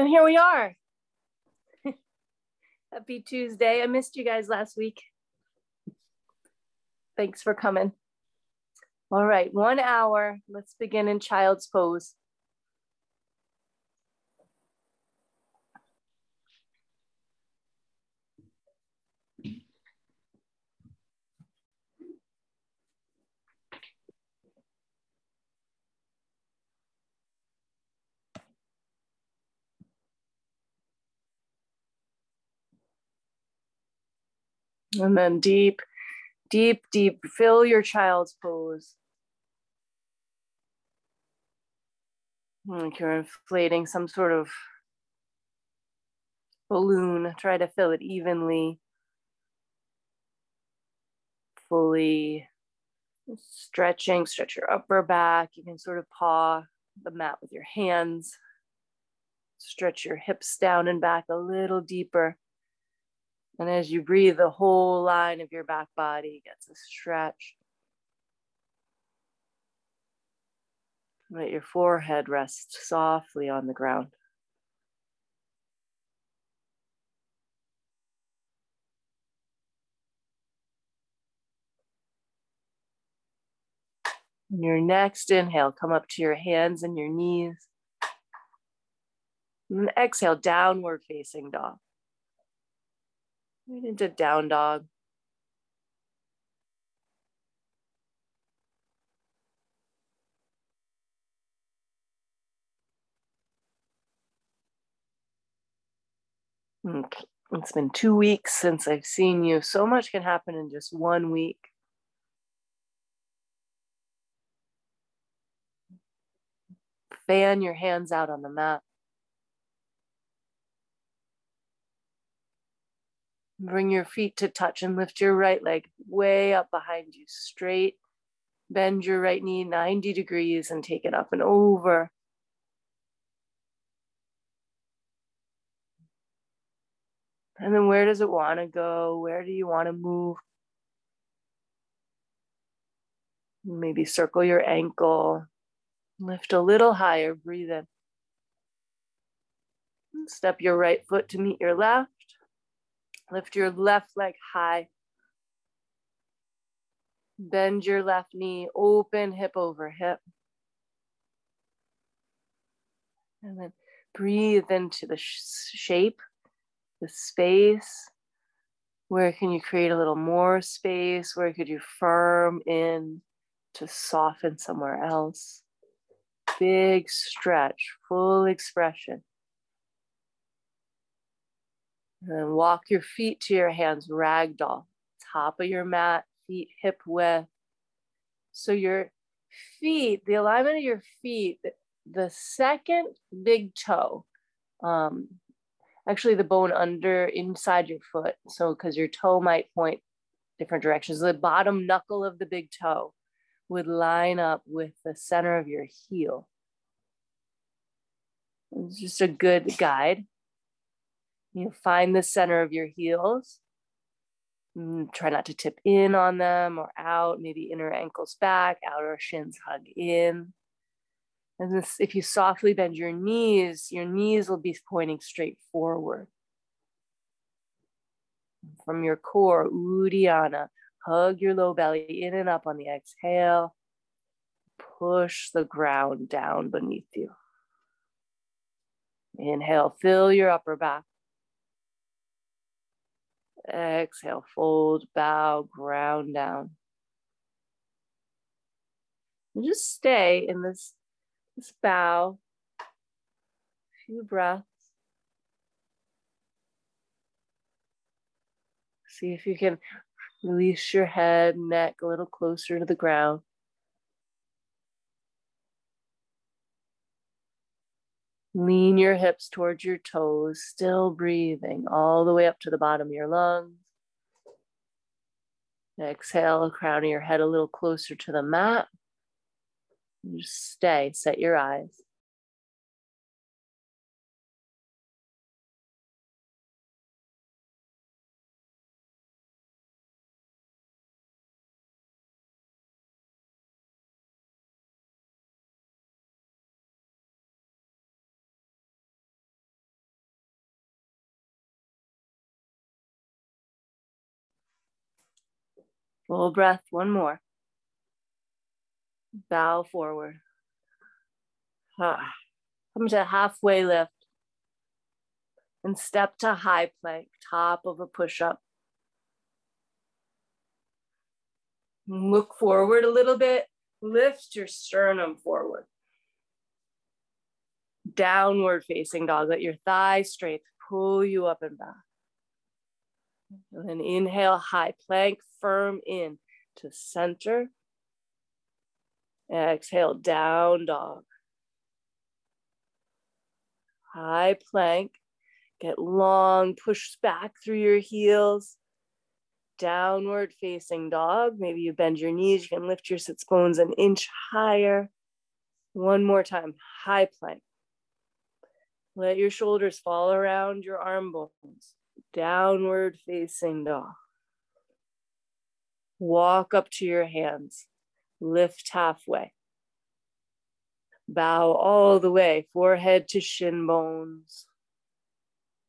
And here we are. Happy Tuesday. I missed you guys last week. Thanks for coming. All right, one hour. Let's begin in child's pose. And then deep, deep, deep, fill your child's pose. Like you're inflating some sort of balloon, try to fill it evenly, fully stretching, stretch your upper back. You can sort of paw the mat with your hands. Stretch your hips down and back a little deeper. And as you breathe, the whole line of your back body gets a stretch. Let your forehead rest softly on the ground. And your next inhale, come up to your hands and your knees. And exhale, downward facing dog. Right into down dog. It's been two weeks since I've seen you. So much can happen in just one week. Fan your hands out on the mat. Bring your feet to touch and lift your right leg way up behind you, straight. Bend your right knee 90 degrees and take it up and over. And then where does it want to go? Where do you want to move? Maybe circle your ankle. Lift a little higher, breathe in. Step your right foot to meet your left. Lift your left leg high. Bend your left knee, open hip over hip. And then breathe into the shape, the space. Where can you create a little more space? Where could you firm in to soften somewhere else? Big stretch, full expression. And walk your feet to your hands, ragdoll, top of your mat, feet hip width. So your feet, the alignment of your feet, the second big toe, um, actually the bone under inside your foot. So because your toe might point different directions, the bottom knuckle of the big toe would line up with the center of your heel. It's just a good guide. You find the center of your heels. Mm, try not to tip in on them or out, maybe inner ankles back, outer shins hug in. And this, if you softly bend your knees, your knees will be pointing straight forward. From your core, Uddiyana, Hug your low belly in and up on the exhale. Push the ground down beneath you. Inhale, fill your upper back. Exhale, fold, bow, ground down. And just stay in this, this bow. A few breaths. See if you can release your head, neck a little closer to the ground. Lean your hips towards your toes, still breathing all the way up to the bottom of your lungs. Exhale, crown of your head a little closer to the mat. Just stay, set your eyes. Full breath, one more. Bow forward. Come to halfway lift and step to high plank, top of a push up. Look forward a little bit, lift your sternum forward. Downward facing dog, let your thigh straight pull you up and back. And then inhale, high plank, firm in to center. Exhale, down dog. High plank. Get long, push back through your heels. Downward facing dog. Maybe you bend your knees. You can lift your sits bones an inch higher. One more time. High plank. Let your shoulders fall around your arm bones. Downward facing dog. Walk up to your hands. Lift halfway. Bow all the way, forehead to shin bones.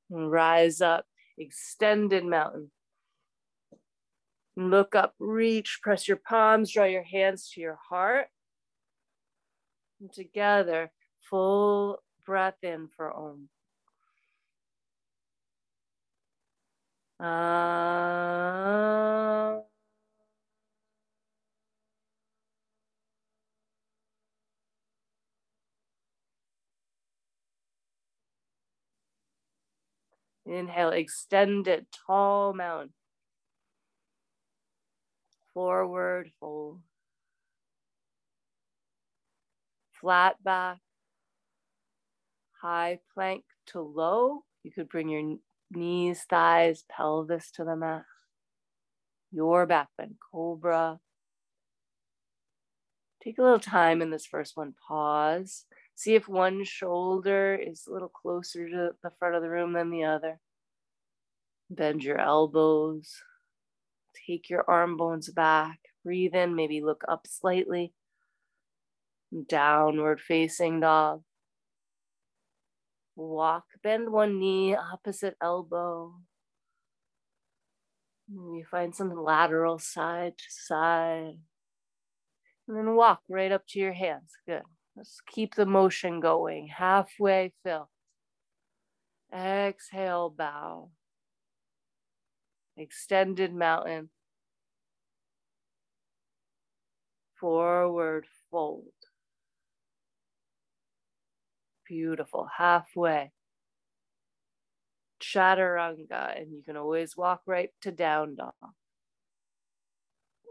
Rise up, extended mountain. Look up, reach, press your palms, draw your hands to your heart. And together, full breath in for Om. Uh, Inhale, extended, tall mountain. Forward fold. Flat back. High plank to low. You could bring your knees, thighs, pelvis to the mat. Your back bend, cobra. Take a little time in this first one. Pause. See if one shoulder is a little closer to the front of the room than the other. Bend your elbows. Take your arm bones back. Breathe in, maybe look up slightly. Downward facing dog. Walk, bend one knee, opposite elbow. You find some lateral side to side. And then walk right up to your hands. Good. Let's keep the motion going. Halfway fill. Exhale, bow. Extended mountain. Forward fold. Beautiful. Halfway. Chaturanga. And you can always walk right to down dog.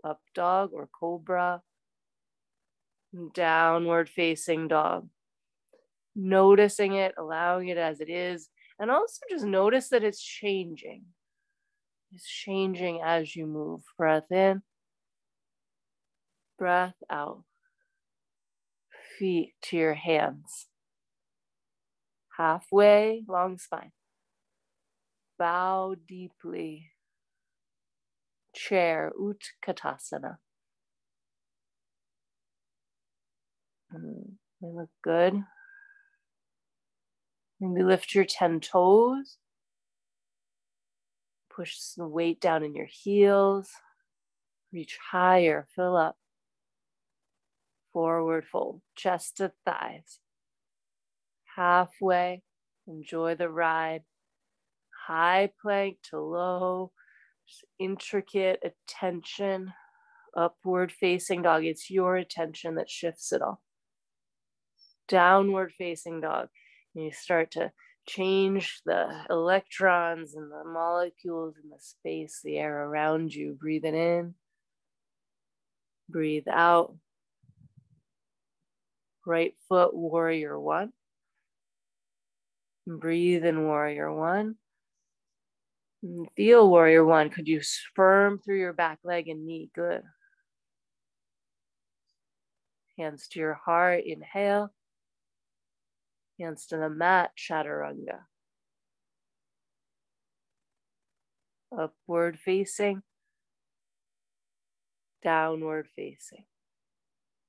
Up dog or cobra downward facing dog. Noticing it, allowing it as it is, and also just notice that it's changing. It's changing as you move. Breath in, breath out. Feet to your hands. Halfway, long spine. Bow deeply. Chair, Utkatasana. Mm, they look good. Maybe lift your 10 toes. Push some weight down in your heels. Reach higher, fill up. Forward fold, chest to thighs. Halfway, enjoy the ride. High plank to low, just intricate attention. Upward facing dog, it's your attention that shifts it all. Downward facing dog, you start to change the electrons and the molecules in the space, the air around you. Breathe it in, breathe out. Right foot, warrior one. Breathe in warrior one. feel warrior one. Could you firm through your back leg and knee? Good. Hands to your heart, inhale hands to the mat, chaturanga. Upward facing, downward facing.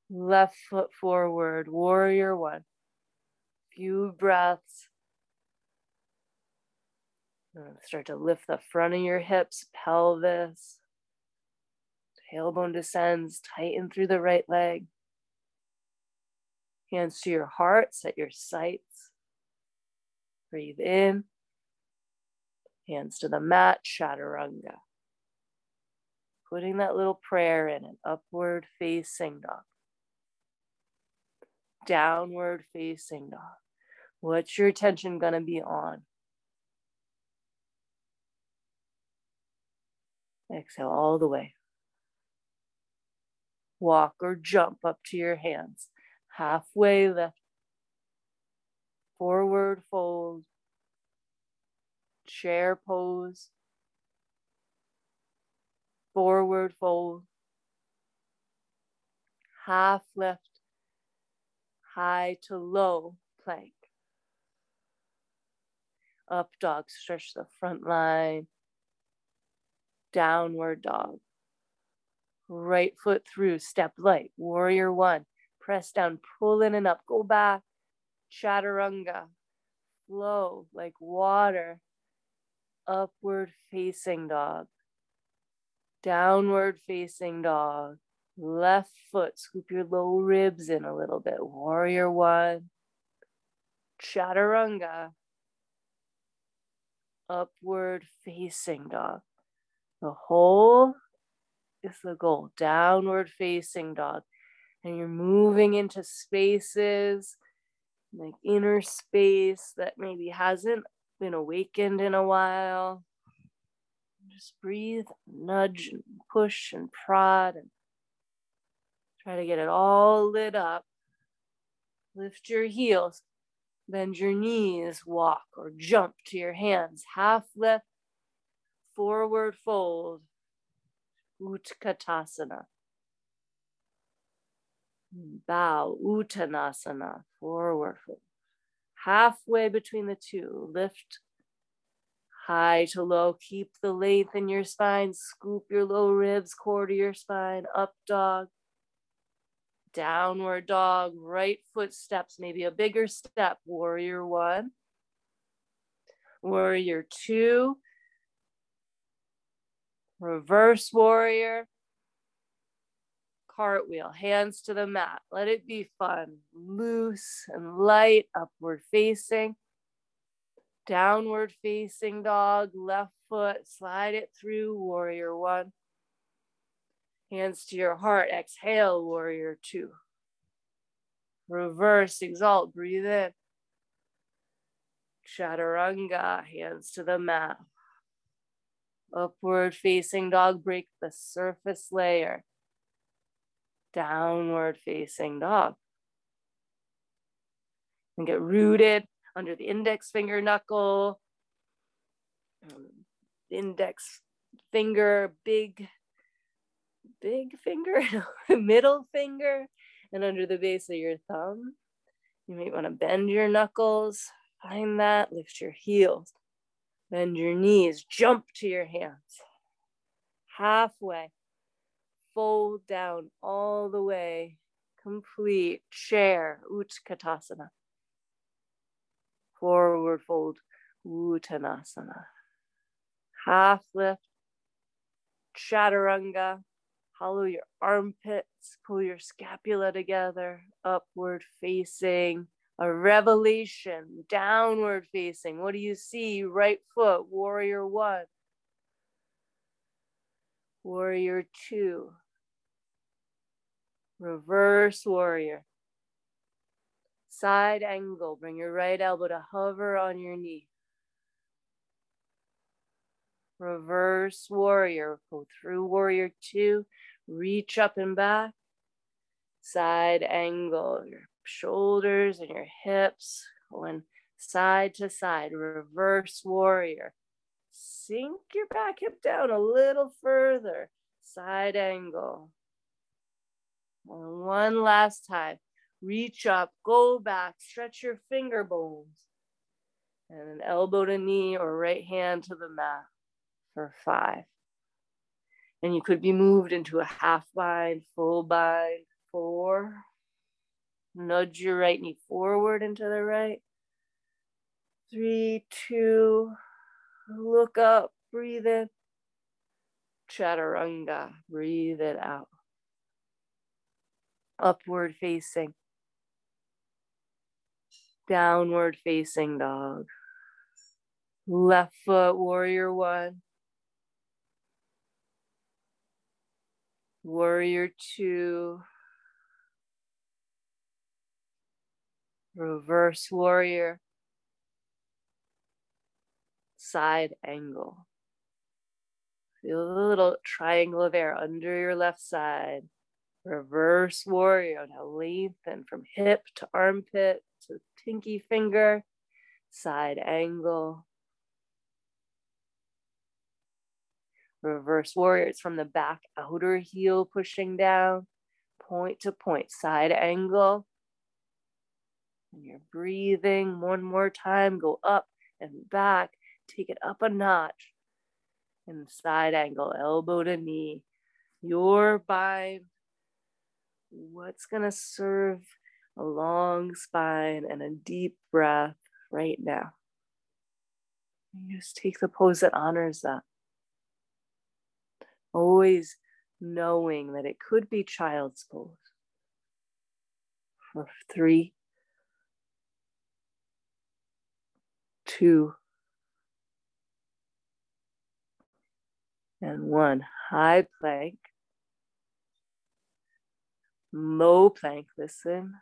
Left foot forward, warrior one. Few breaths. Start to lift the front of your hips, pelvis. Tailbone descends, tighten through the right leg. Hands to your heart, set your sights. Breathe in. Hands to the mat, chaturanga. Putting that little prayer in an upward facing dog. Downward facing dog. What's your attention going to be on? Exhale all the way. Walk or jump up to your hands. Halfway lift, forward fold, chair pose, forward fold, half lift, high to low plank. Up dog, stretch the front line, downward dog. Right foot through, step light, warrior one. Press down, pull in and up, go back, chaturanga, flow like water, upward facing dog, downward facing dog, left foot, scoop your low ribs in a little bit, warrior one, chaturanga, upward facing dog. The whole is the goal, downward facing dog. And you're moving into spaces like inner space that maybe hasn't been awakened in a while. Just breathe, nudge and push and prod and try to get it all lit up. Lift your heels, bend your knees, walk or jump to your hands, half lift, forward fold, Utkatasana bow, Uttanasana, forward fold. Halfway between the two, lift high to low. Keep the length in your spine. Scoop your low ribs, core to your spine. Up dog, downward dog, right foot steps, maybe a bigger step. Warrior one, warrior two, reverse warrior, cartwheel, hands to the mat. Let it be fun, loose and light, upward facing, downward facing dog, left foot, slide it through, warrior one. Hands to your heart, exhale, warrior two. Reverse, exalt, breathe in. Chaturanga, hands to the mat. Upward facing dog, break the surface layer downward facing dog. And get rooted under the index finger knuckle, um, index finger, big, big finger, middle finger, and under the base of your thumb. You might want to bend your knuckles, find that, lift your heels, bend your knees, jump to your hands. Halfway, fold down all the way, complete. Chair, Utkatasana. Forward fold, Uttanasana. Half lift, Chaturanga, Hollow your armpits, pull your scapula together, upward facing, a revelation, downward facing. What do you see? Right foot, warrior one, warrior two, reverse warrior, side angle. Bring your right elbow to hover on your knee. Reverse warrior, go through warrior two, reach up and back, side angle, shoulders and your hips going side to side, reverse warrior. Sink your back hip down a little further, side angle. And one last time, reach up, go back, stretch your finger bones, and an elbow to knee or right hand to the mat for five. And you could be moved into a half bind, full bind, four. Nudge your right knee forward into the right. Three, two, look up, breathe in. Chaturanga, breathe it out. Upward facing. Downward facing dog. Left foot, warrior one. Warrior two. Reverse warrior. Side angle. Feel the little triangle of air under your left side. Reverse warrior. Now lengthen from hip to armpit to pinky finger. Side angle. Reverse warrior. It's from the back outer heel pushing down, point to point, side angle. And you're breathing one more time. Go up and back. Take it up a notch. And side angle, elbow to knee. Your bind. What's going to serve a long spine and a deep breath right now? You just take the pose that honors that always knowing that it could be child's pose. For three, two, and one. High plank, low plank, listen.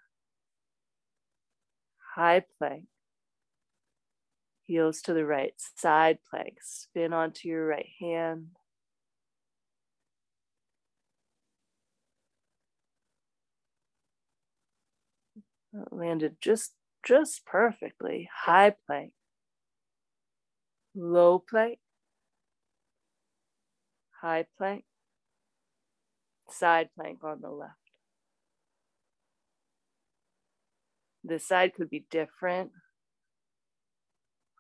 High plank, heels to the right, side plank, spin onto your right hand. landed just just perfectly. High plank, low plank, high plank, side plank on the left. This side could be different.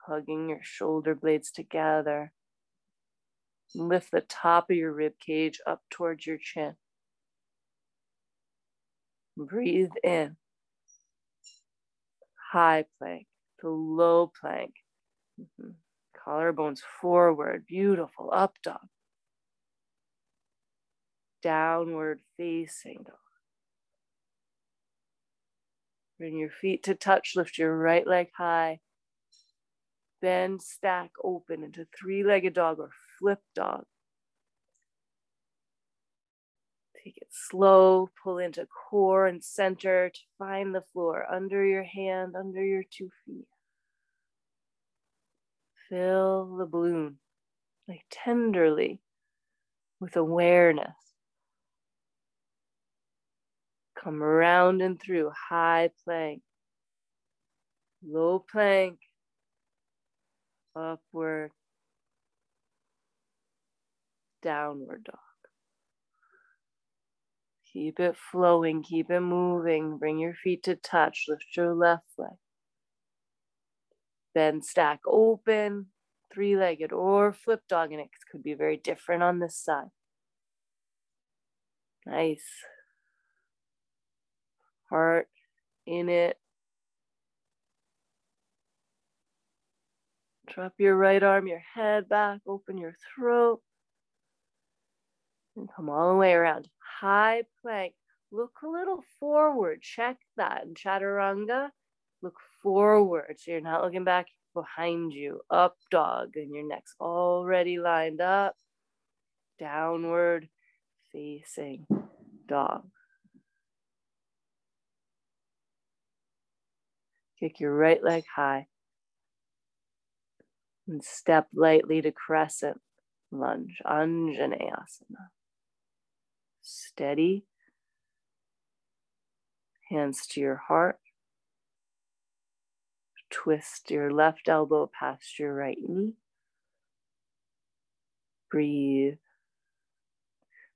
Hugging your shoulder blades together. Lift the top of your rib cage up towards your chin. Breathe in high plank to low plank. Mm-hmm. Collarbones forward, beautiful, up dog. Downward facing dog. Bring your feet to touch, lift your right leg high. Bend, stack open into three legged dog or flip dog. Take it slow, pull into core and center to find the floor under your hand, under your two feet. Fill the balloon like tenderly with awareness. Come around and through high plank, low plank, upward, downward dog. Keep it flowing, keep it moving. Bring your feet to touch. Lift your left leg. Then stack open, three legged or flip dog, and it could be very different on this side. Nice. Heart in it. Drop your right arm, your head back, open your throat. And come all the way around. High plank. Look a little forward. Check that. And chaturanga, look forward. So you're not looking back behind you. Up dog. And your neck's already lined up. Downward facing dog. Kick your right leg high and step lightly to crescent lunge, Anjaneyasana. Steady. Hands to your heart. Twist your left elbow past your right knee. Breathe.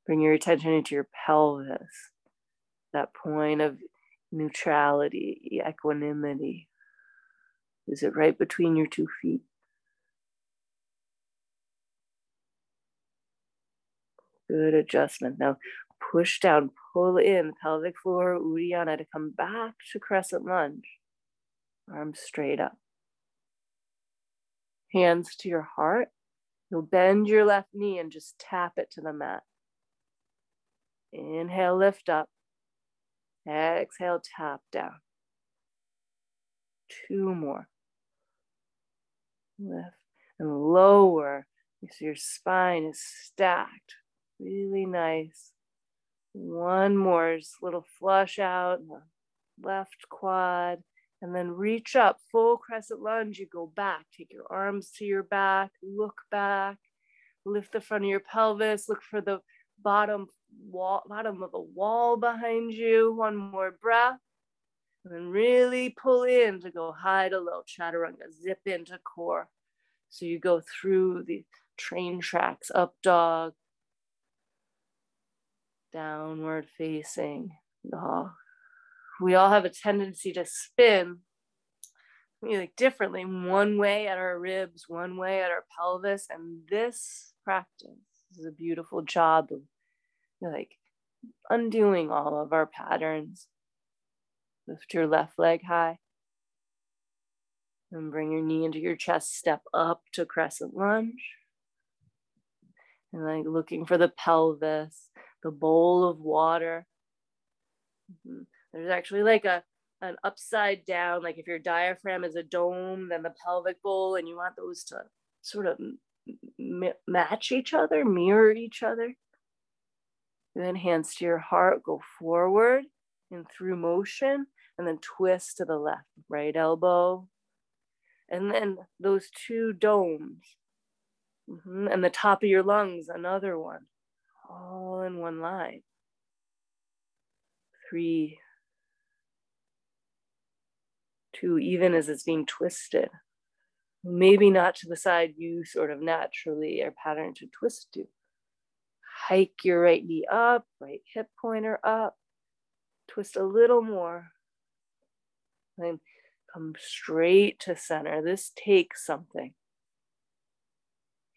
Bring your attention into your pelvis, that point of neutrality, equanimity. Is it right between your two feet? Good adjustment. Now push down, pull in, pelvic floor, Uddiyana to come back to crescent lunge. Arms straight up. Hands to your heart. You'll bend your left knee and just tap it to the mat. Inhale, lift up. Exhale, tap down. Two more. Lift and lower. So your spine is stacked. Really nice. One more, just little flush out left quad. And then reach up, full crescent lunge. You go back. Take your arms to your back, look back, lift the front of your pelvis, look for the bottom wall, bottom of the wall behind you. One more breath. And then really pull in to go high to low, chaturanga, zip into core. So you go through the train tracks, up dog, downward facing dog. We all have a tendency to spin like differently, one way at our ribs, one way at our pelvis. And this practice is a beautiful job of like undoing all of our patterns. Lift your left leg high. And bring your knee into your chest. Step up to crescent lunge. And like looking for the pelvis, the bowl of water. Mm-hmm. There's actually like a an upside down, like if your diaphragm is a dome, then the pelvic bowl, and you want those to sort of m- match each other, mirror each other. Then hands to your heart, go forward and through motion, and then twist to the left, right elbow. And then those two domes, mm-hmm. and the top of your lungs, another one, all in one line. Three, two, even as it's being twisted. Maybe not to the side you sort of naturally are patterned to twist to hike your right knee up, right hip pointer up, twist a little more. Then come straight to center. This takes something.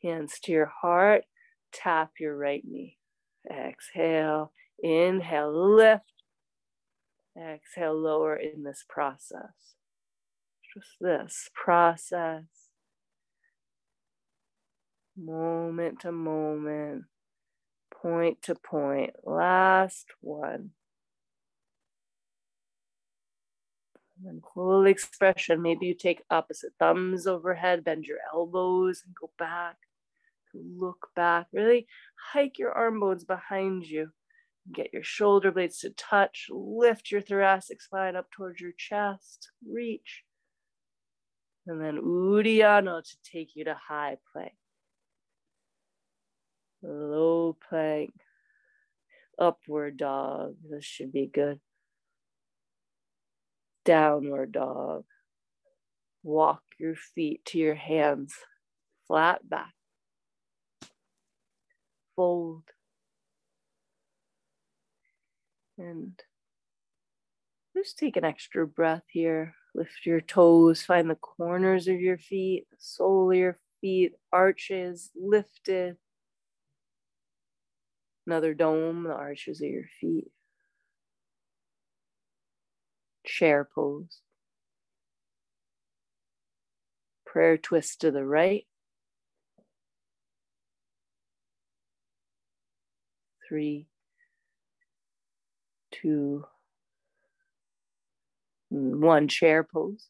Hands to your heart, tap your right knee. Exhale, inhale, lift. Exhale, lower in this process. Just this process, moment to moment point to point. Last one. And full expression. Maybe you take opposite thumbs overhead, bend your elbows and go back. Look back. Really hike your arm bones behind you. Get your shoulder blades to touch. Lift your thoracic spine up towards your chest. Reach. And then Uddiyana to take you to high plank low plank, upward dog. This should be good. Downward dog. Walk your feet to your hands, flat back. Fold. And just take an extra breath here. Lift your toes, find the corners of your feet, the sole of your feet, arches lifted. Another dome, the arches of your feet. Chair pose. Prayer twist to the right. three, two, one chair pose.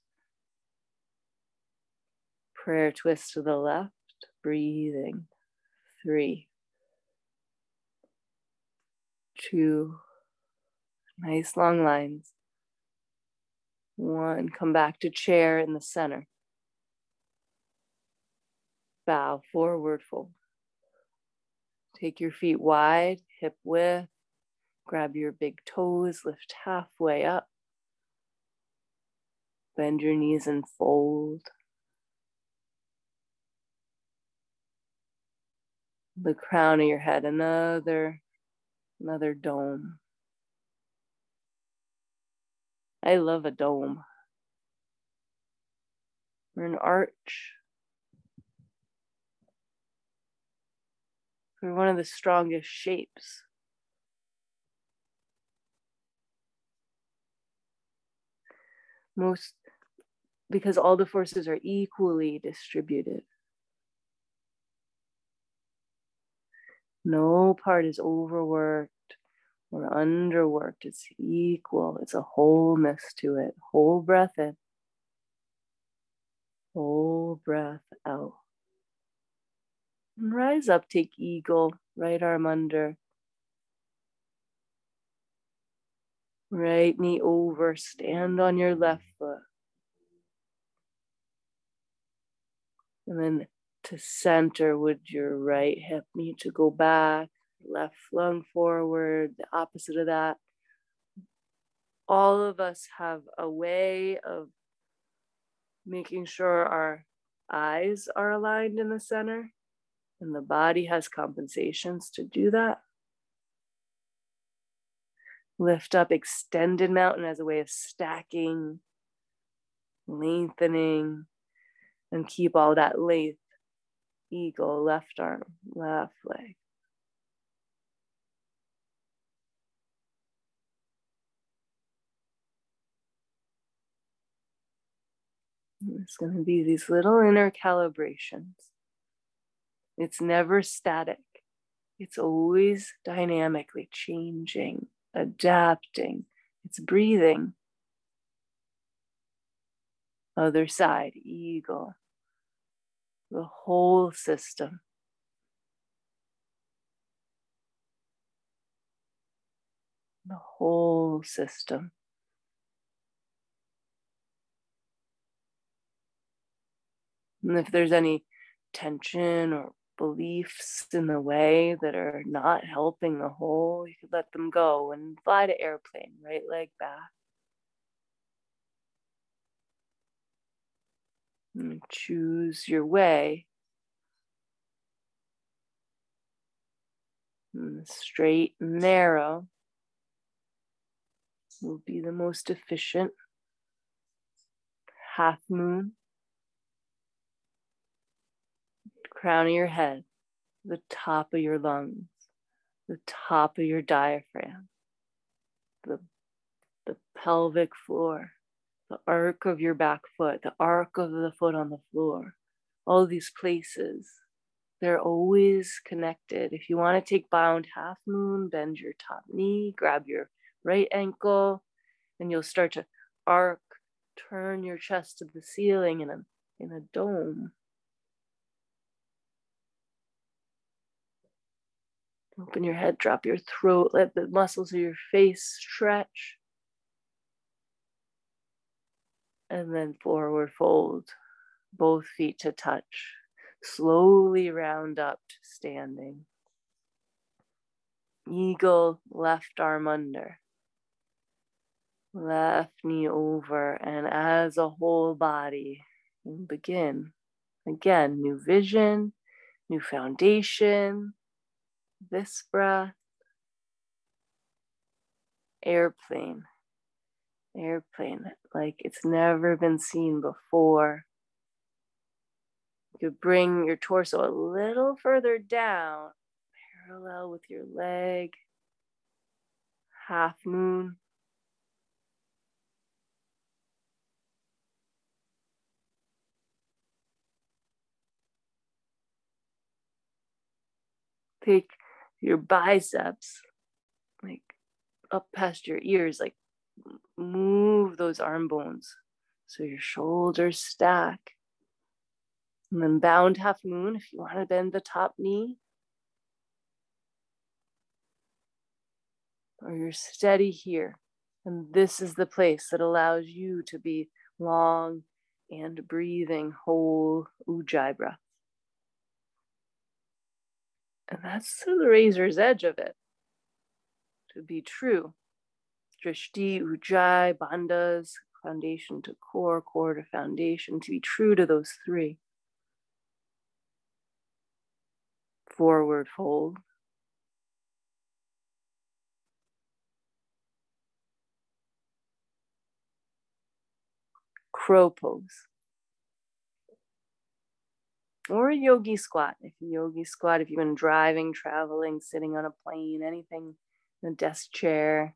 Prayer twist to the left, breathing. Three, two, nice long lines. One, come back to chair in the center. Bow, forward fold. Take your feet wide, hip width. Grab your big toes, lift halfway up. Bend your knees and fold. The crown of your head, another, another dome. I love a dome or an arch. We're one of the strongest shapes. Most because all the forces are equally distributed. No part is overworked or underworked. It's equal. It's a wholeness to it. Whole breath in, whole breath out. And rise up, take eagle, right arm under. Right knee over, stand on your left foot. And then to center, would your right hip need to go back? Left lung forward, the opposite of that. All of us have a way of making sure our eyes are aligned in the center, and the body has compensations to do that. Lift up extended mountain as a way of stacking, lengthening, and keep all that length. Eagle, left arm, left leg. It's going to be these little inner calibrations. It's never static, it's always dynamically changing, adapting, it's breathing. Other side, eagle, the whole system. The whole system. And if there's any tension or beliefs in the way that are not helping the whole, you could let them go and fly to airplane, right leg back. And choose your way. And straight and narrow will be the most efficient. Half moon. crown of your head, the top of your lungs, the top of your diaphragm, the, the pelvic floor, the arc of your back foot, the arc of the foot on the floor, all these places. They're always connected. If you want to take bound half moon, bend your top knee, grab your right ankle, and you'll start to arc, turn your chest to the ceiling in a, in a dome. Open your head, drop your throat, let the muscles of your face stretch. And then forward fold, both feet to touch. Slowly round up to standing. Eagle, left arm under. Left knee over, and as a whole body, begin. Again, new vision, new foundation, this breath, airplane, airplane, like it's never been seen before. You could bring your torso a little further down, parallel with your leg, half moon. Take your biceps, like up past your ears, like move those arm bones so your shoulders stack. And then bound half moon, if you want to bend the top knee. Or you're steady here. And this is the place that allows you to be long and breathing whole ujjayi breath. And that's the razor's edge of it. To be true. Drishti, Ujjayi, Bandhas, foundation to core, core to foundation, to be true to those three. Forward fold. Crow pose or a yogi squat. If you yogi squat, if you've been driving, traveling, sitting on a plane, anything, in a desk chair.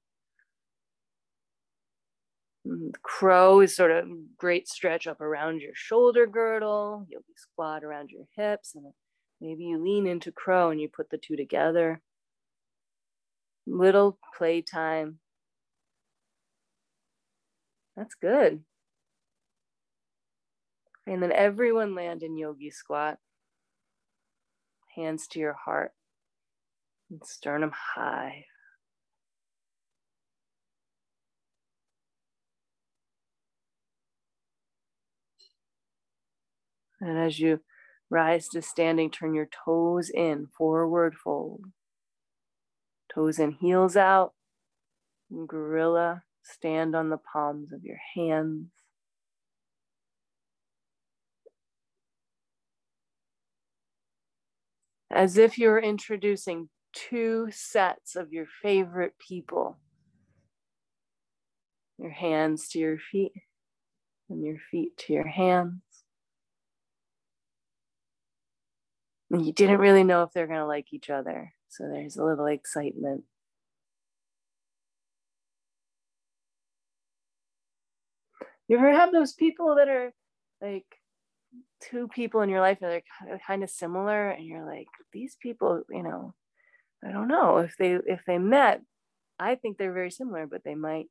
Mm, crow is sort of great stretch up around your shoulder girdle. Yogi squat around your hips, and maybe you lean into crow and you put the two together. Little playtime. That's good. And then everyone land in yogi squat. Hands to your heart and sternum high. And as you rise to standing, turn your toes in, forward fold. Toes in, heels out. Gorilla, stand on the palms of your hands. as if you're introducing two sets of your favorite people. Your hands to your feet, and your feet to your hands. You didn't really know if they're going to like each other. So there's a little excitement. You ever have those people that are like two people in your life that are kind of similar and you're like these people you know i don't know if they if they met i think they're very similar but they might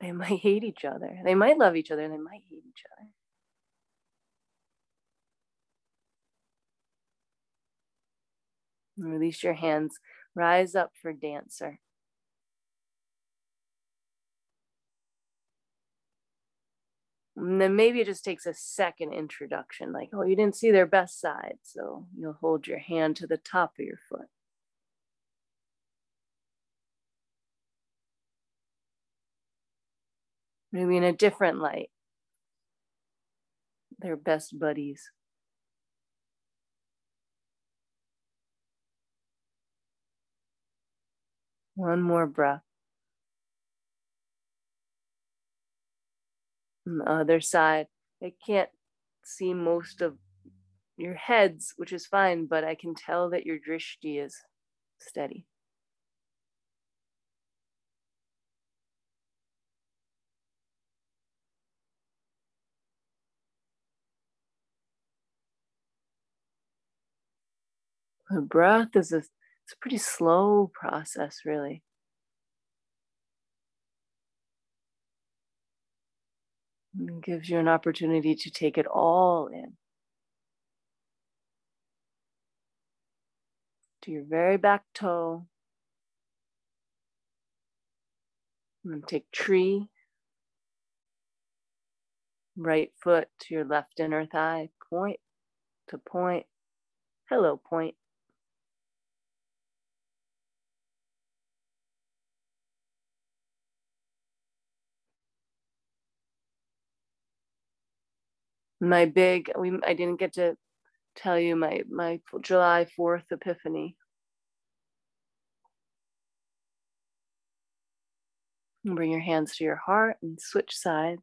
they might hate each other they might love each other they might hate each other release your hands rise up for dancer And then maybe it just takes a second introduction, like, oh, you didn't see their best side. So you'll hold your hand to the top of your foot. Maybe in a different light. They're best buddies. One more breath. on the other side. I can't see most of your heads, which is fine, but I can tell that your drishti is steady. The breath is a, it's a pretty slow process, really. And gives you an opportunity to take it all in. To your very back toe. And take tree. Right foot to your left inner thigh. Point to point. Hello, point. My big we I didn't get to tell you my my July 4th epiphany. bring your hands to your heart and switch sides.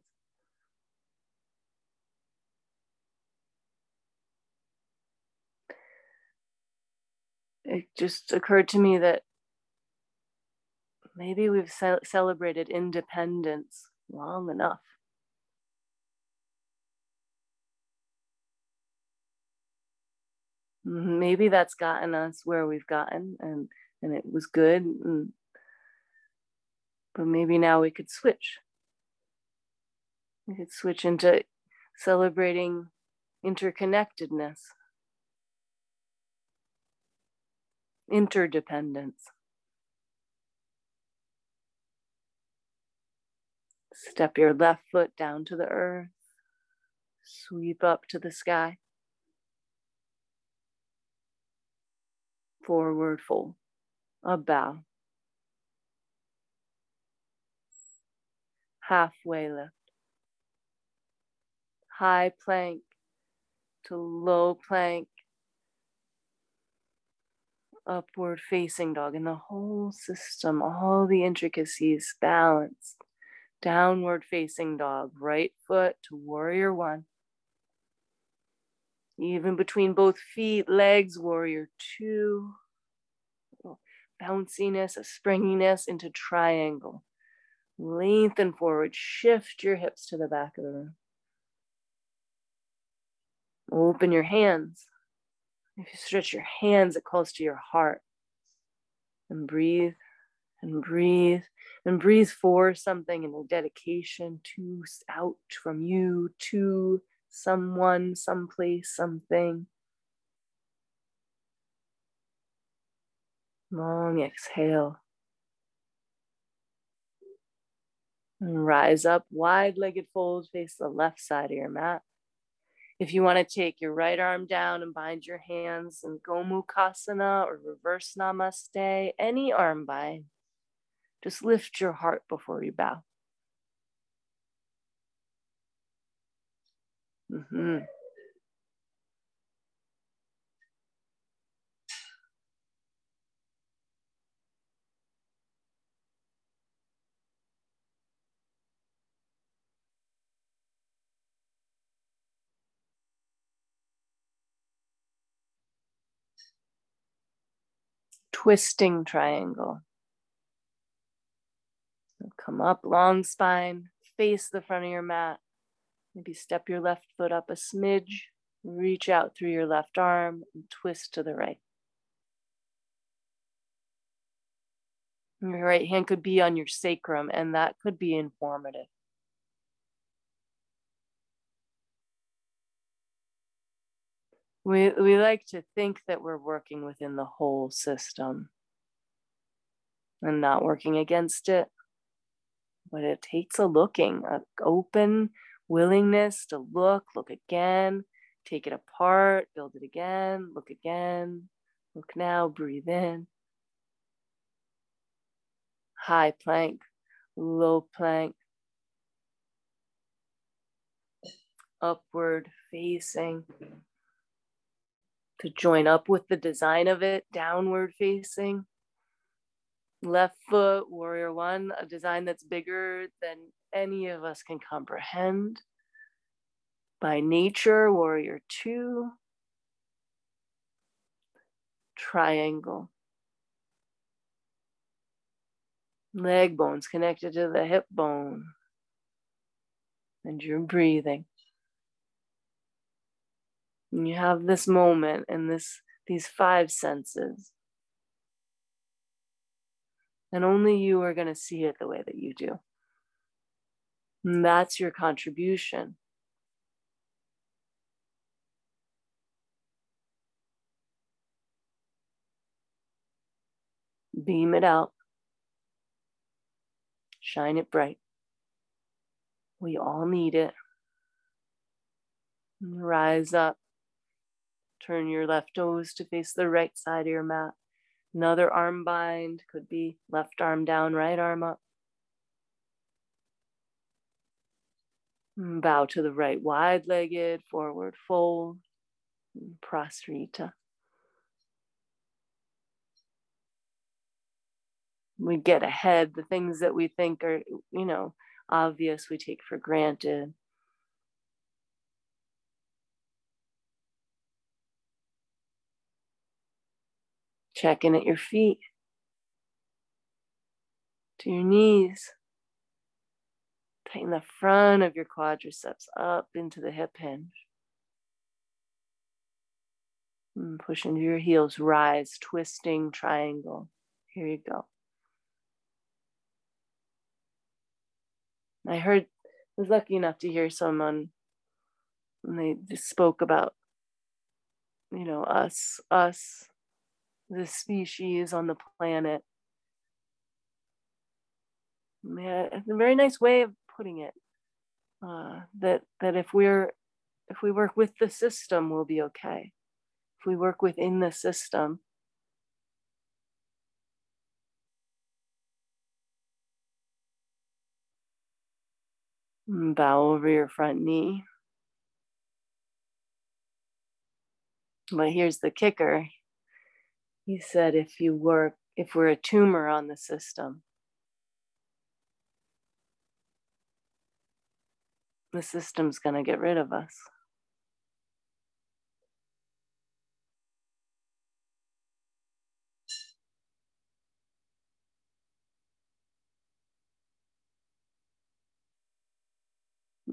It just occurred to me that maybe we've ce- celebrated independence long enough. Mm-hmm. maybe that's gotten us where we've gotten and and it was good and, but maybe now we could switch. We could switch into celebrating interconnectedness. Interdependence. Step your left foot down to the earth. Sweep up to the sky forward fold, a bow, halfway lift, high plank to low plank, upward facing dog, and the whole system, all the intricacies balanced. Downward facing dog, right foot to warrior one. Even between both feet, legs, warrior two. Bounciness, a springiness into triangle. Lengthen forward, shift your hips to the back of the room. Open your hands. If you stretch your hands, it calls to your heart. And breathe and breathe and breathe for something in a dedication to out from you to someone, someplace, something. Long exhale. And rise up, wide legged fold, face the left side of your mat. If you want to take your right arm down and bind your hands in Gomukhasana or reverse namaste, any arm bind, just lift your heart before you bow. Mm-hmm. Twisting triangle. come up, long spine, face the front of your mat. Maybe step your left foot up a smidge, reach out through your left arm and twist to the right. Your right hand could be on your sacrum, and that could be informative. We, we like to think that we're working within the whole system and not working against it. But it takes a looking, an open willingness to look, look again, take it apart, build it again, look again, look now, breathe in. High plank, low plank, upward facing. To join up with the design of it, downward facing. Left foot, warrior one, a design that's bigger than any of us can comprehend. By nature, warrior two, triangle. Leg bones connected to the hip bone. And you're breathing. And you have this moment and this these five senses. And only you are going to see it the way that you do. And that's your contribution. Beam it out. Shine it bright. We all need it. Rise up. Turn your left toes to face the right side of your mat. Another arm bind could be left arm down, right arm up. Bow to the right, wide legged, forward fold, prasarita. We get ahead, the things that we think are, you know, obvious, we take for granted. Check in at your feet, to your knees. Tighten the front of your quadriceps up into the hip hinge. And push into your heels, rise, twisting triangle. Here you go. I heard, was lucky enough to hear someone and they spoke about, you know, us, us, the species on the planet. Yeah, a very nice way of putting it. Uh, that that if we're if we work with the system, we'll be okay. If we work within the system, bow over your front knee. But here's the kicker. He said, if you work, if we're a tumor on the system, the system's going to get rid of us.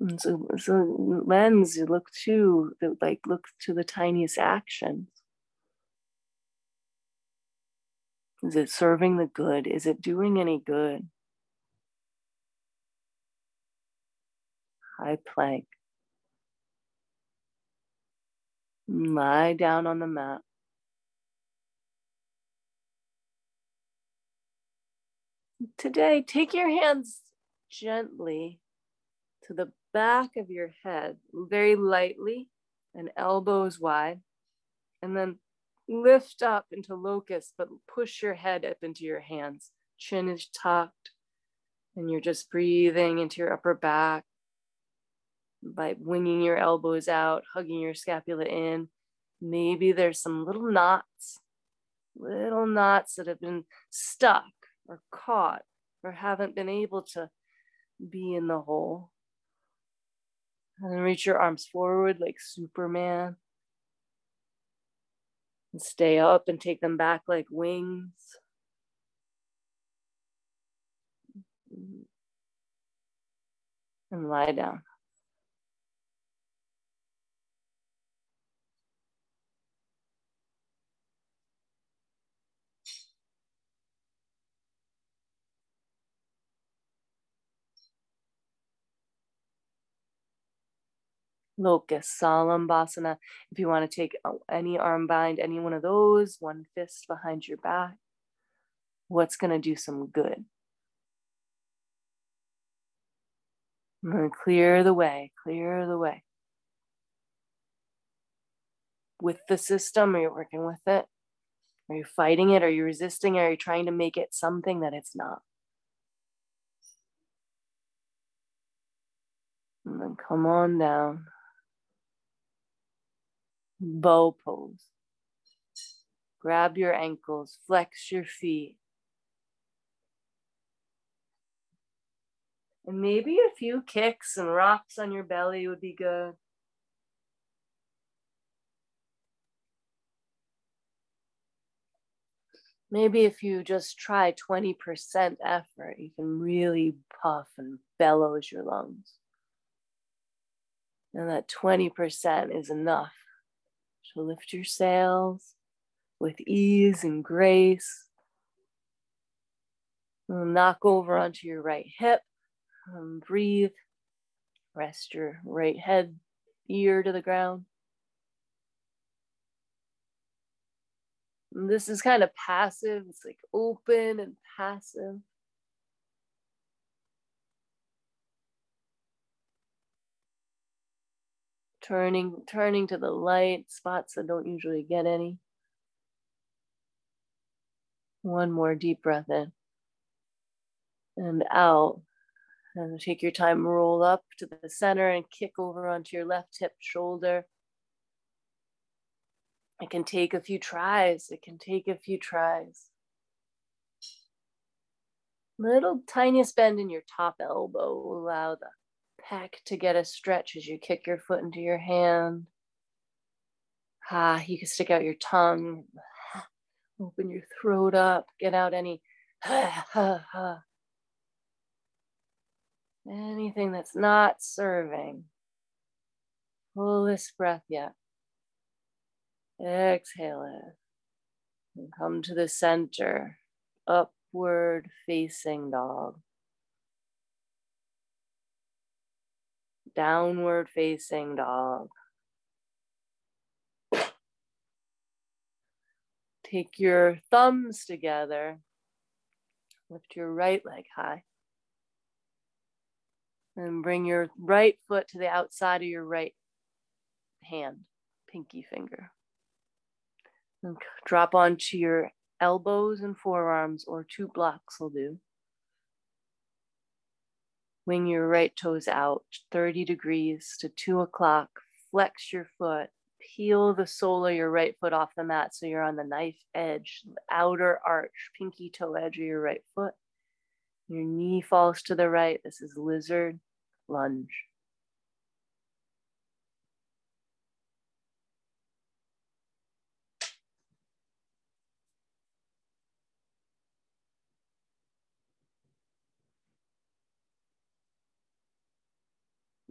And so, so lens, you look to the, like look to the tiniest actions. Is it serving the good? Is it doing any good? High plank. Lie down on the mat. Today, take your hands gently to the back of your head, very lightly and elbows wide, and then lift up into locust, but push your head up into your hands. Chin is tucked, and you're just breathing into your upper back by winging your elbows out, hugging your scapula in. Maybe there's some little knots, little knots that have been stuck or caught or haven't been able to be in the hole. And then reach your arms forward like Superman. And stay up and take them back like wings. And lie down. Locust, salabhasana. If you want to take uh, any arm bind, any one of those, one fist behind your back, what's going to do some good? Clear the way, clear the way. With the system, are you working with it? Are you fighting it? Are you resisting? Are you trying to make it something that it's not? And then come on down bow pose. Grab your ankles, flex your feet. And maybe a few kicks and rocks on your belly would be good. Maybe if you just try 20% effort, you can really puff and bellows your lungs. And that 20% is enough to lift your sails with ease and grace. knock over onto your right hip. Um, breathe. Rest your right head, ear to the ground. And this is kind of passive, it's like open and passive. Turning turning to the light spots that don't usually get any. One more deep breath in and out. And take your time roll up to the center and kick over onto your left hip shoulder. It can take a few tries. It can take a few tries. Little tiniest bend in your top elbow. Allow the pec to get a stretch as you kick your foot into your hand. Ah, you can stick out your tongue, open your throat up, get out any anything that's not serving. Fullest breath yet. Exhale it. And come to the center, upward facing dog. Downward facing dog. Take your thumbs together. Lift your right leg high. And bring your right foot to the outside of your right hand, pinky finger. And drop onto your elbows and forearms, or two blocks will do. Wing your right toes out 30 degrees to two o'clock. Flex your foot. Peel the sole of your right foot off the mat so you're on the knife edge, outer arch, pinky toe edge of your right foot. Your knee falls to the right. This is lizard lunge.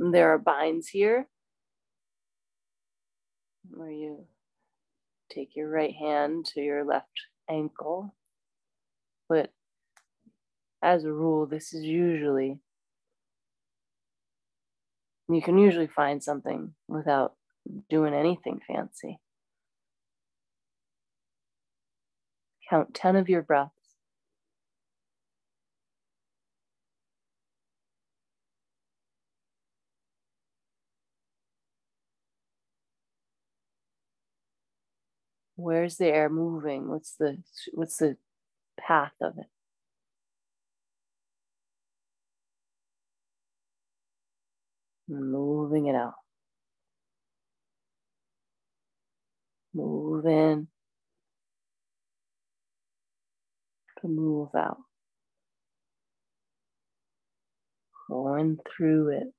There are binds here where you take your right hand to your left ankle. But as a rule, this is usually, you can usually find something without doing anything fancy. Count 10 of your breaths. Where's the air moving? What's the what's the path of it? Moving it out. Move in to move out. Going through it.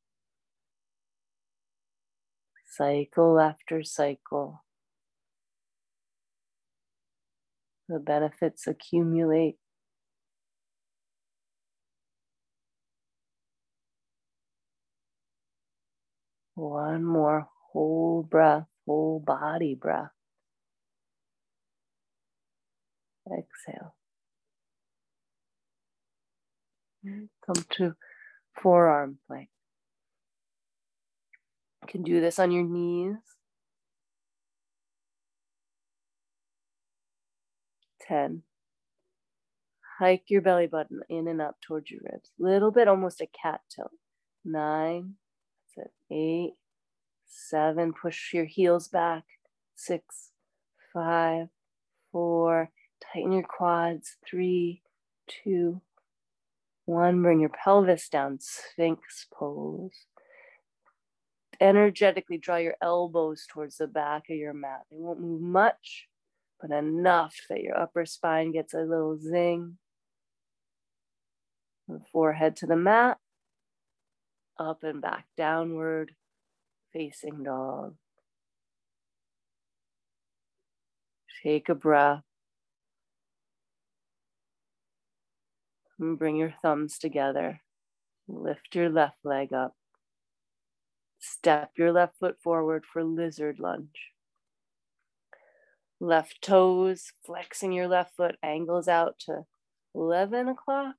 Cycle after cycle. The benefits accumulate. One more whole breath, whole body breath. Exhale. Come to forearm plank. You can do this on your knees 10. Hike your belly button in and up towards your ribs. Little bit, almost a cat tilt. Nine. That's it. Eight. Seven. Push your heels back. Six, five, four, Tighten your quads. Three, two, one. Bring your pelvis down. Sphinx pose. Energetically draw your elbows towards the back of your mat. They won't move much but enough that your upper spine gets a little zing. The forehead to the mat, up and back, downward facing dog. Take a breath. And bring your thumbs together. Lift your left leg up. Step your left foot forward for lizard lunge left toes, flexing your left foot, angles out to 11 o'clock.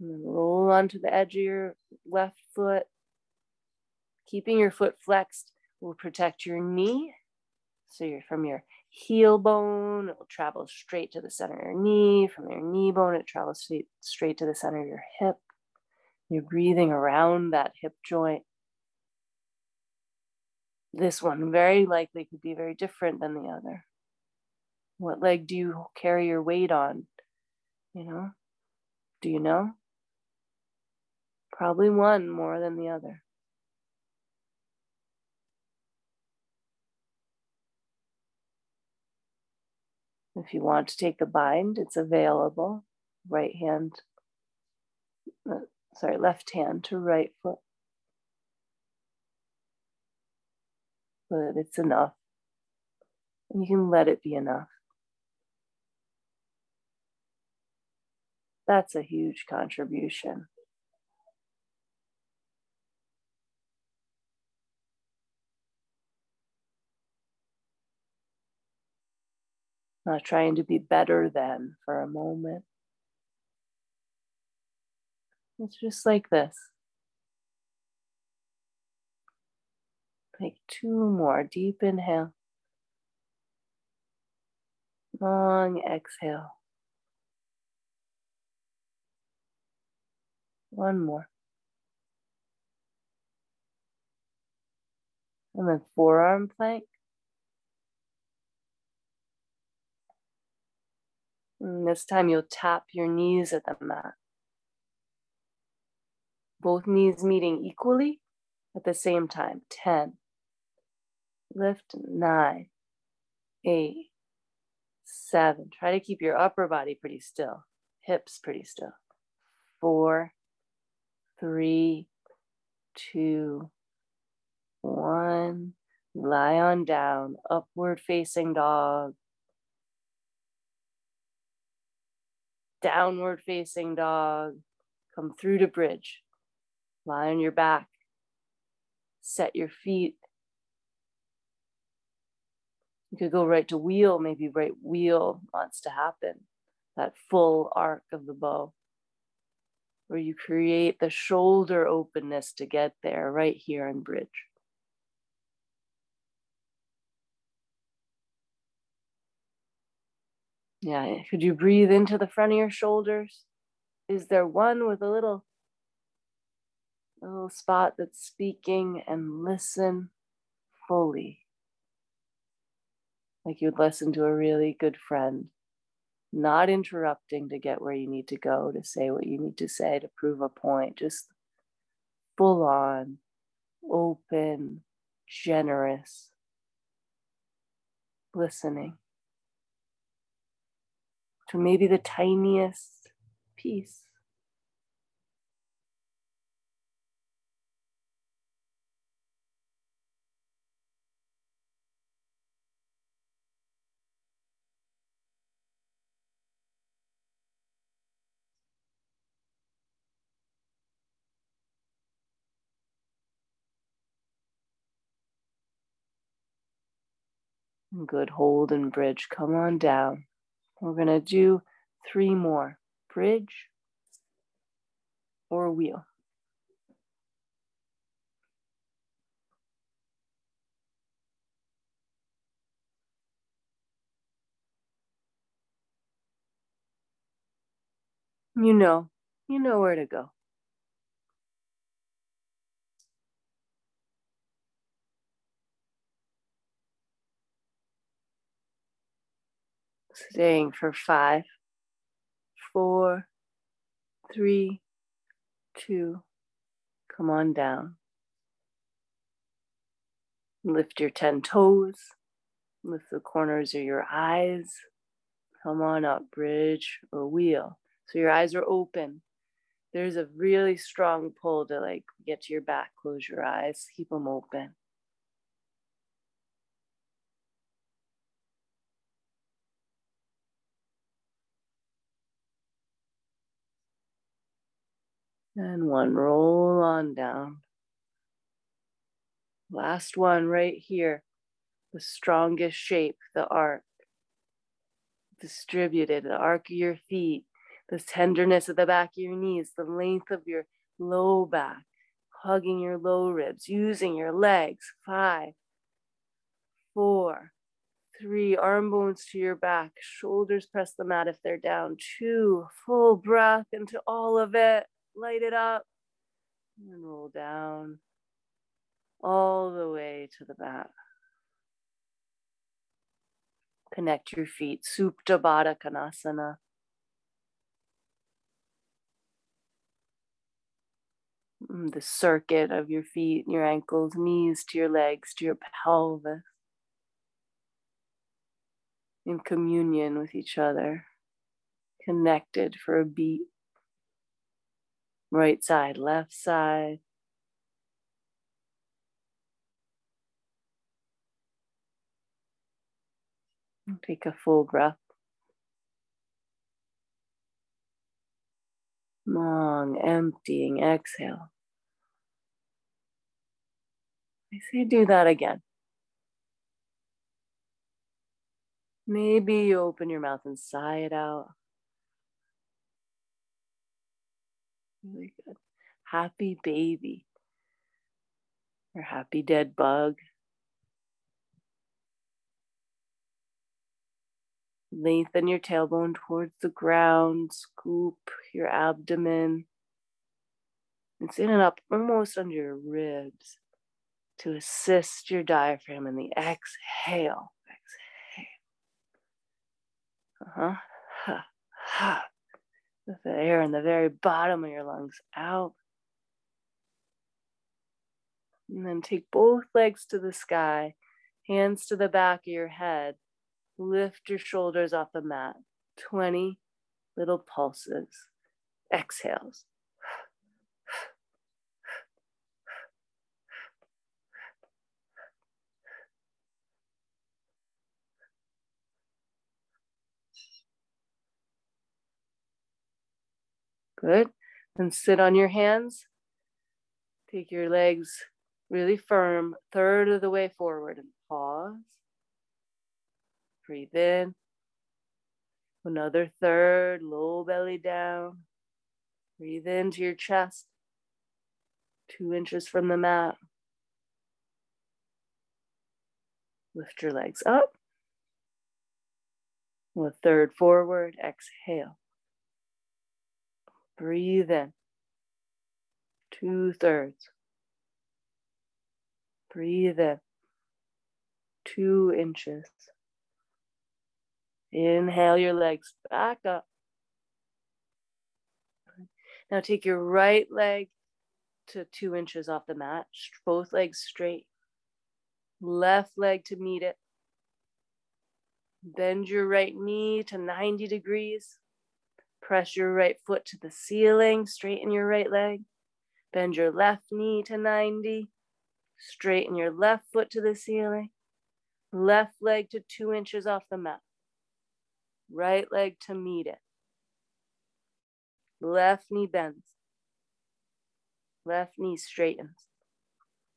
And then roll onto the edge of your left foot. Keeping your foot flexed will protect your knee. So you're from your heel bone, it will travel straight to the center of your knee. From your knee bone, it travels straight, straight to the center of your hip. You're breathing around that hip joint. This one very likely could be very different than the other. What leg do you carry your weight on? You know, do you know? Probably one more than the other. If you want to take a bind, it's available. Right hand, uh, sorry, left hand to right foot. But it's enough. And You can let it be enough. That's a huge contribution. Not trying to be better than for a moment. It's just like this. Take two more deep inhale. Long exhale. One more. And then forearm plank. And this time you'll tap your knees at the mat. Both knees meeting equally at the same time. 10. Lift 9, 8, 7. Try to keep your upper body pretty still, hips pretty still. 4, 3, 2, 1. Lie on down, upward facing dog. downward facing dog. Come through to bridge. Lie on your back. Set your feet. You could go right to wheel, maybe right wheel wants to happen. That full arc of the bow, where you create the shoulder openness to get there right here in bridge. Yeah, could you breathe into the front of your shoulders? Is there one with a little, a little spot that's speaking and listen fully? Like you'd listen to a really good friend, not interrupting to get where you need to go, to say what you need to say, to prove a point, just full on, open, generous, listening to maybe the tiniest piece. Good hold and bridge. Come on down. We're going to do three more bridge or wheel. You know, you know where to go. Staying for five, four, three, two, come on down. Lift your 10 toes, lift the corners of your eyes. Come on up, bridge or wheel. So your eyes are open. There's a really strong pull to like get to your back, close your eyes, keep them open. And one, roll on down. Last one right here. The strongest shape, the arc. Distributed, the arc of your feet, the tenderness of the back of your knees, the length of your low back, hugging your low ribs, using your legs. Five, four, three, arm bones to your back, shoulders press the mat if they're down. Two, full breath into all of it light it up, and roll down all the way to the back. Connect your feet, Supta Baddha Konasana. Mm, the circuit of your feet, your ankles, knees to your legs, to your pelvis, in communion with each other, connected for a beat. Right side, left side. Take a full breath. Long, emptying exhale. I say do that again. Maybe you open your mouth and sigh it out. Really good. Happy baby or happy dead bug. Lengthen your tailbone towards the ground, scoop your abdomen, and sit it up almost under your ribs to assist your diaphragm in the exhale. Exhale. Uh huh. Ha, ha. The air in the very bottom of your lungs out. And then take both legs to the sky, hands to the back of your head. Lift your shoulders off the mat. 20 little pulses. Exhales. Good. Then sit on your hands. Take your legs really firm, third of the way forward and pause. Breathe in. Another third, low belly down. Breathe into your chest, two inches from the mat. Lift your legs up. A third forward, exhale. Breathe in. Two thirds. Breathe in. Two inches. Inhale your legs back up. Now take your right leg to two inches off the mat, both legs straight. Left leg to meet it. Bend your right knee to 90 degrees. Press your right foot to the ceiling, straighten your right leg. Bend your left knee to 90. Straighten your left foot to the ceiling. Left leg to two inches off the mat. Right leg to meet it. Left knee bends. Left knee straightens.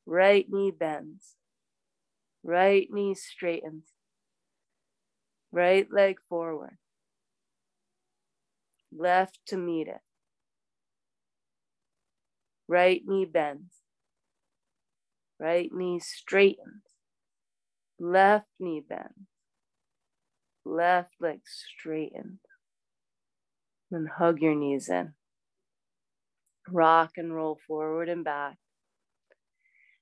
Right knee bends. Right knee straightens. Right leg forward left to meet it. Right knee bends. Right knee straightens. Left knee bends. Left leg straightens. Then hug your knees in. Rock and roll forward and back.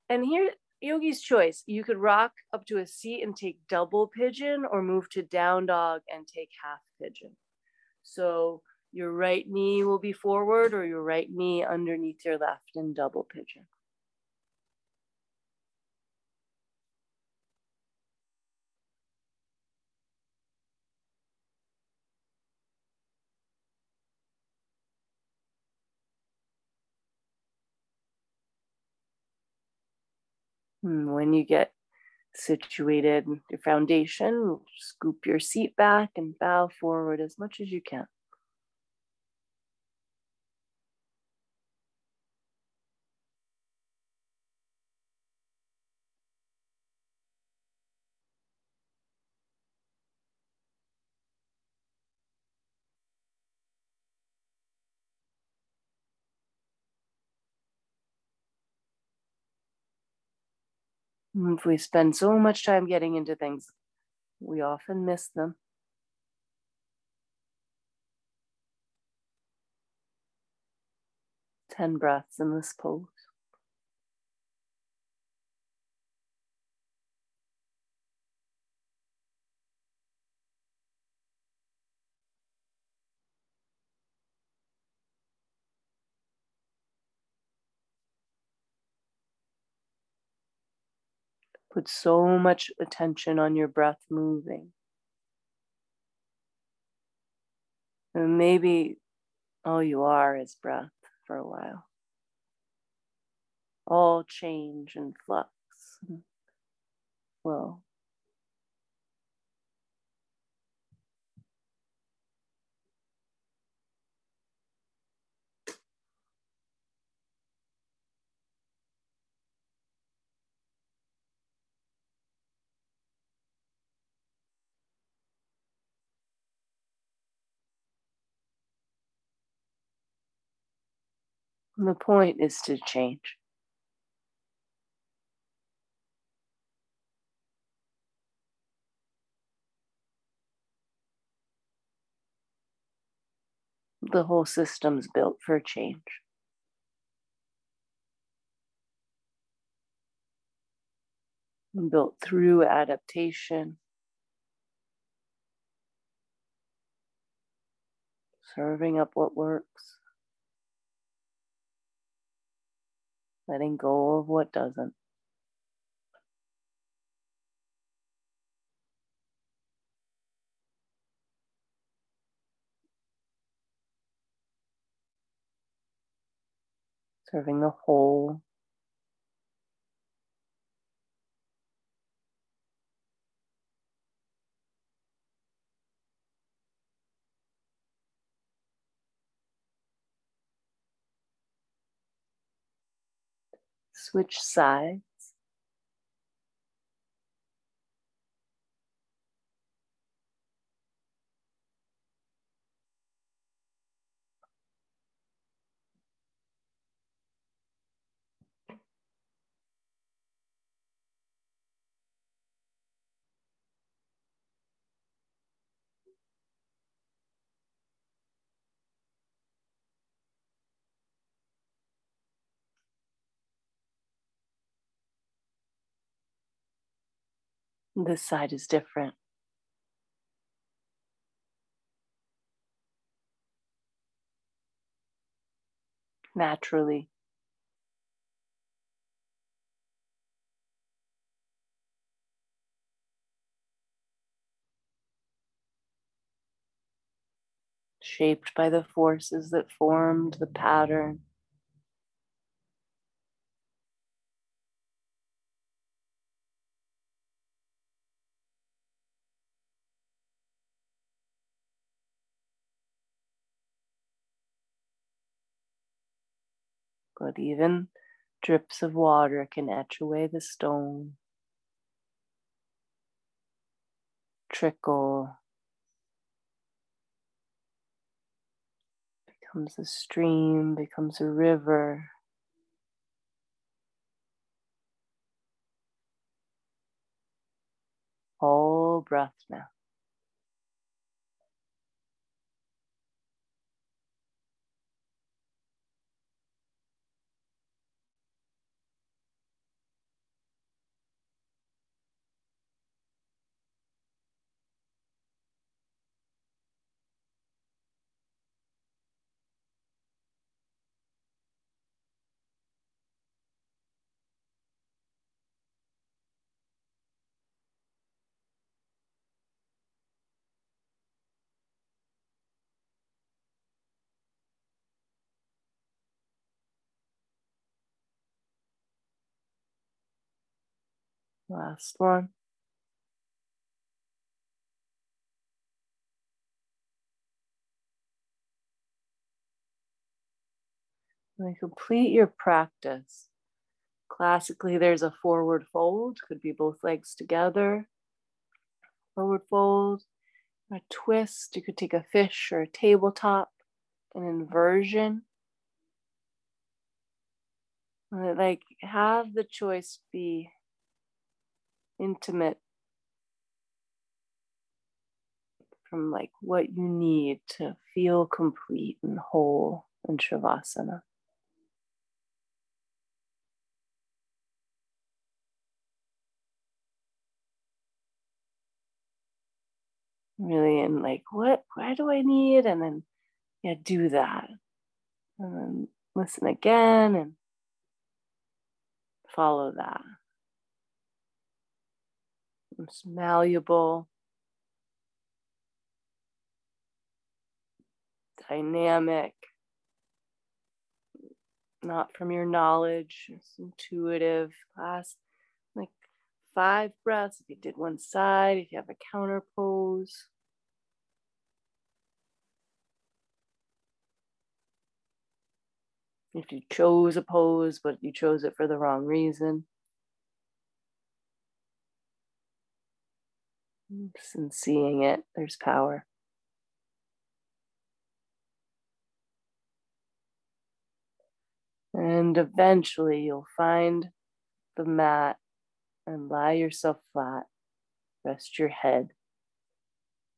And here, yogi's choice. You could rock up to a seat and take double pigeon or move to down dog and take half pigeon. So your right knee will be forward or your right knee underneath your left in double pigeon. Hmm, when you get situated, your foundation, scoop your seat back and bow forward as much as you can. Mm, if we spend so much time getting into things, we often miss them. Ten breaths in this pose. Put so much attention on your breath moving. And maybe all you are is breath for a while. All change and flux. Well, And the point is to change. The whole system's built for change. built through adaptation, serving up what works, letting go of what doesn't. Serving the whole switch sides. This side is different. Naturally. Shaped by the forces that formed the pattern. But even drips of water can etch away the stone. Trickle becomes a stream, becomes a river. All breath now. Last one. When complete your practice, classically there's a forward fold, could be both legs together. Forward fold, a twist, you could take a fish or a tabletop, an inversion. Like have the choice be intimate from like what you need to feel complete and whole in Shavasana. Really, and like, what, where do I need? And then, yeah, do that. And then listen again and follow that. It's malleable, dynamic, not from your knowledge, it's intuitive. Last like five breaths. If you did one side, if you have a counter pose. If you chose a pose, but you chose it for the wrong reason. And seeing it, there's power. And eventually you'll find the mat and lie yourself flat. Rest your head,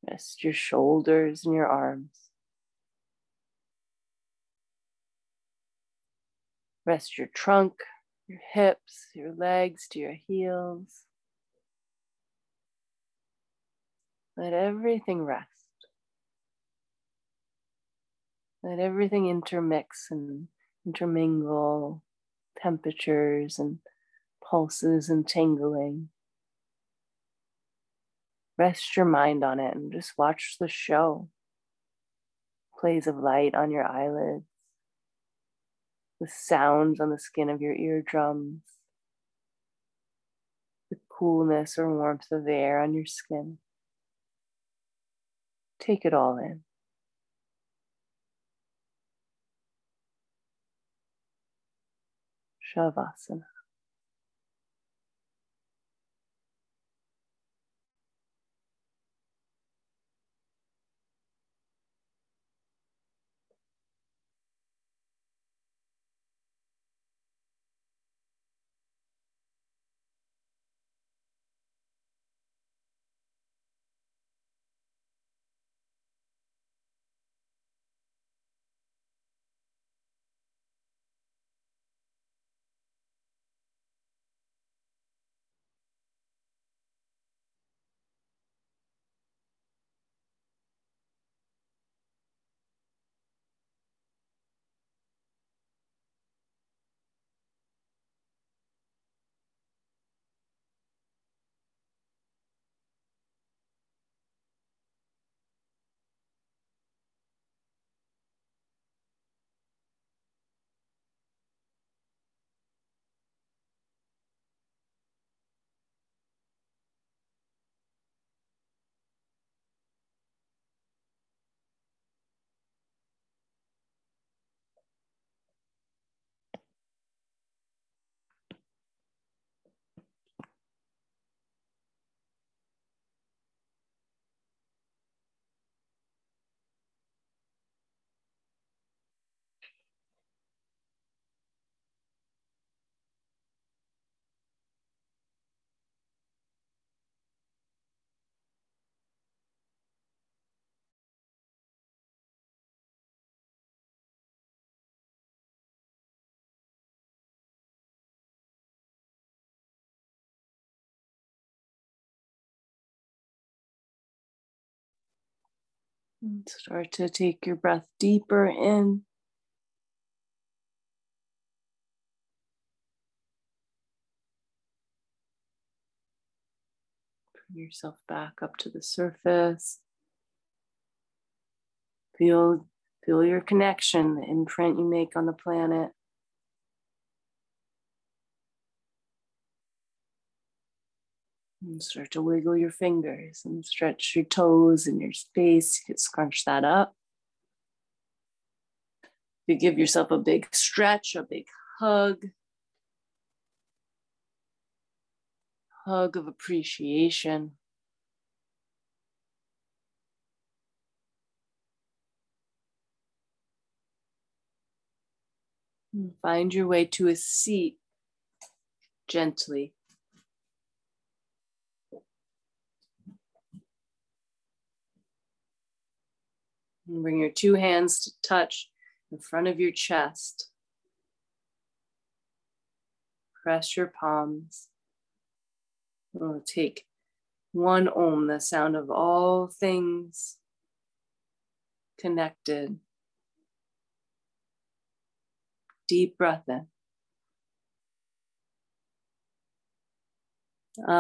rest your shoulders and your arms. Rest your trunk, your hips, your legs to your heels. Let everything rest. Let everything intermix and intermingle temperatures and pulses and tingling. Rest your mind on it and just watch the show. Plays of light on your eyelids, the sounds on the skin of your eardrums, the coolness or warmth of the air on your skin. Take it all in. Shavasana. And start to take your breath deeper in. Bring yourself back up to the surface. Feel, feel your connection, the imprint you make on the planet. And start to wiggle your fingers and stretch your toes in your space. You can scrunch that up. You give yourself a big stretch, a big hug. Hug of appreciation. Find your way to a seat gently. And bring your two hands to touch in front of your chest. Press your palms. We'll take one om, the sound of all things connected. Deep breath in. Uh,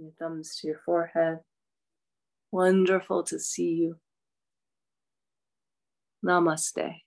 your thumbs to your forehead. Wonderful to see you. Namaste.